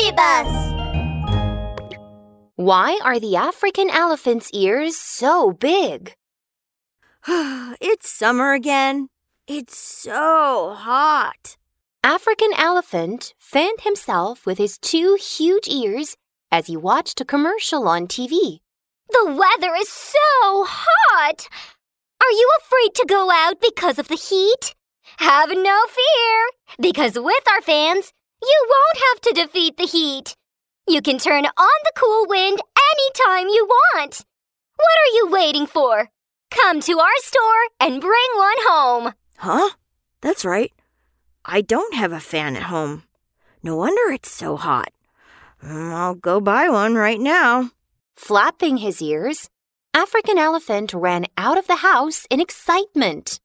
BabyBus! Why are the African elephant's ears so big? it's summer again. It's so hot. African elephant fanned himself with his two huge ears as he watched a commercial on TV. The weather is so hot! Are you afraid to go out because of the heat? Have no fear, because with our fans, you won't have to defeat the heat. You can turn on the cool wind anytime you want. What are you waiting for? Come to our store and bring one home. Huh? That's right. I don't have a fan at home. No wonder it's so hot. Mm, I'll go buy one right now. Flapping his ears, African Elephant ran out of the house in excitement.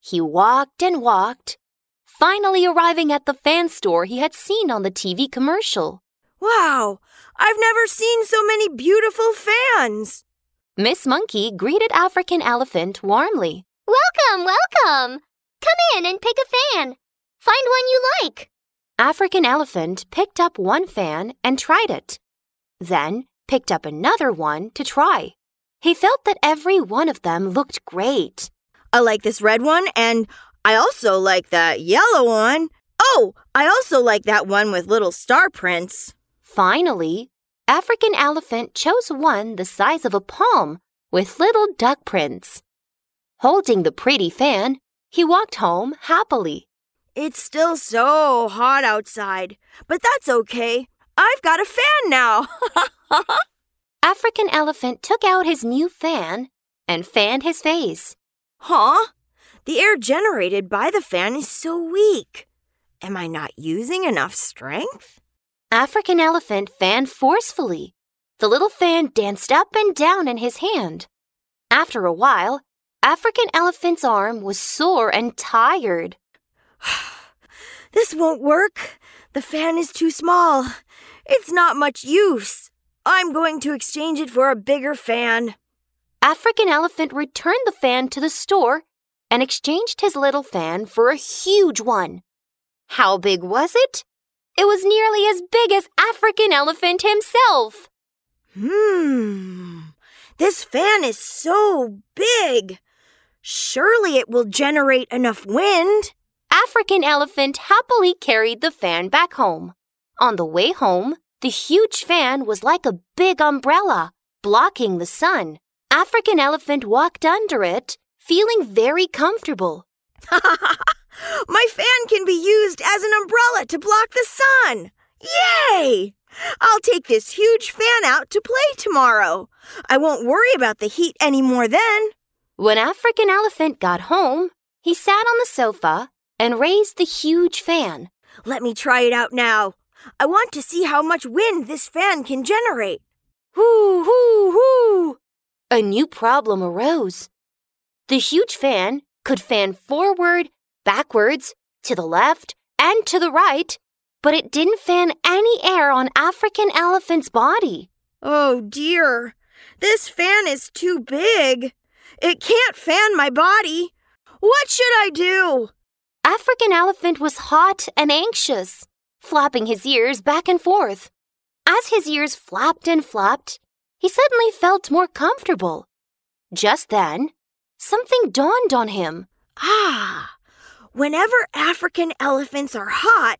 He walked and walked, finally arriving at the fan store he had seen on the TV commercial. Wow! I've never seen so many beautiful fans! Miss Monkey greeted African Elephant warmly. Welcome, welcome! Come in and pick a fan. Find one you like. African Elephant picked up one fan and tried it. Then picked up another one to try. He felt that every one of them looked great. I like this red one, and I also like that yellow one. Oh, I also like that one with little star prints. Finally, African Elephant chose one the size of a palm with little duck prints. Holding the pretty fan, he walked home happily. It's still so hot outside, but that's okay. I've got a fan now. African Elephant took out his new fan and fanned his face. huh? The air generated by the fan is so weak. Am I not using enough strength? African Elephant fanned forcefully. The little fan danced up and down in his hand. After a while, African Elephant's arm was sore and tired. This won't work. The fan is too small. It's not much use. I'm going to exchange it for a bigger fan. African Elephant returned the fan to the store and exchanged his little fan for a huge one. How big was it? It was nearly as big as African Elephant himself. Hmm. This fan is so big. Surely it will generate enough wind. African Elephant happily carried the fan back home. On the way home, the huge fan was like a big umbrella, blocking the sun. African Elephant walked under it, feeling very comfortable. My fan can be used as an umbrella to block the sun. Yay! I'll take this huge fan out to play tomorrow. I won't worry about the heat anymore then. When African Elephant got home, he sat on the sofa and raised the huge fan. Let me try it out now. I want to see how much wind this fan can generate. Whoo, whoo, whoo! A new problem arose. The huge fan could fan forward, backwards, to the left, and to the right, but it didn't fan any air on African Elephant's body. Oh dear. This fan is too big. It can't fan my body. What should I do? African Elephant was hot and anxious, flapping his ears back and forth. As his ears flapped and flapped, he suddenly felt more comfortable. Just then, something dawned on him. Ah, whenever African elephants are hot,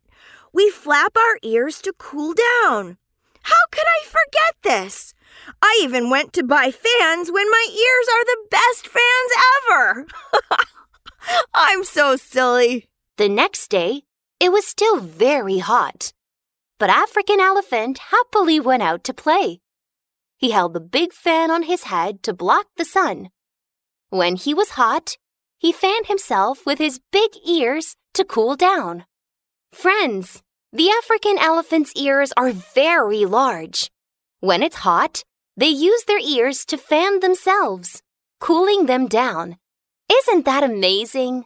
we flap our ears to cool down. How could I forget this? I even went to buy fans when my ears are the best fans ever. I'm so silly. The next day, it was still very hot. But African Elephant happily went out to play. He held the big fan on his head to block the sun. When he was hot, he fanned himself with his big ears to cool down. Friends, the African elephant's ears are very large. When it's hot, they use their ears to fan themselves, cooling them down. Isn't that amazing?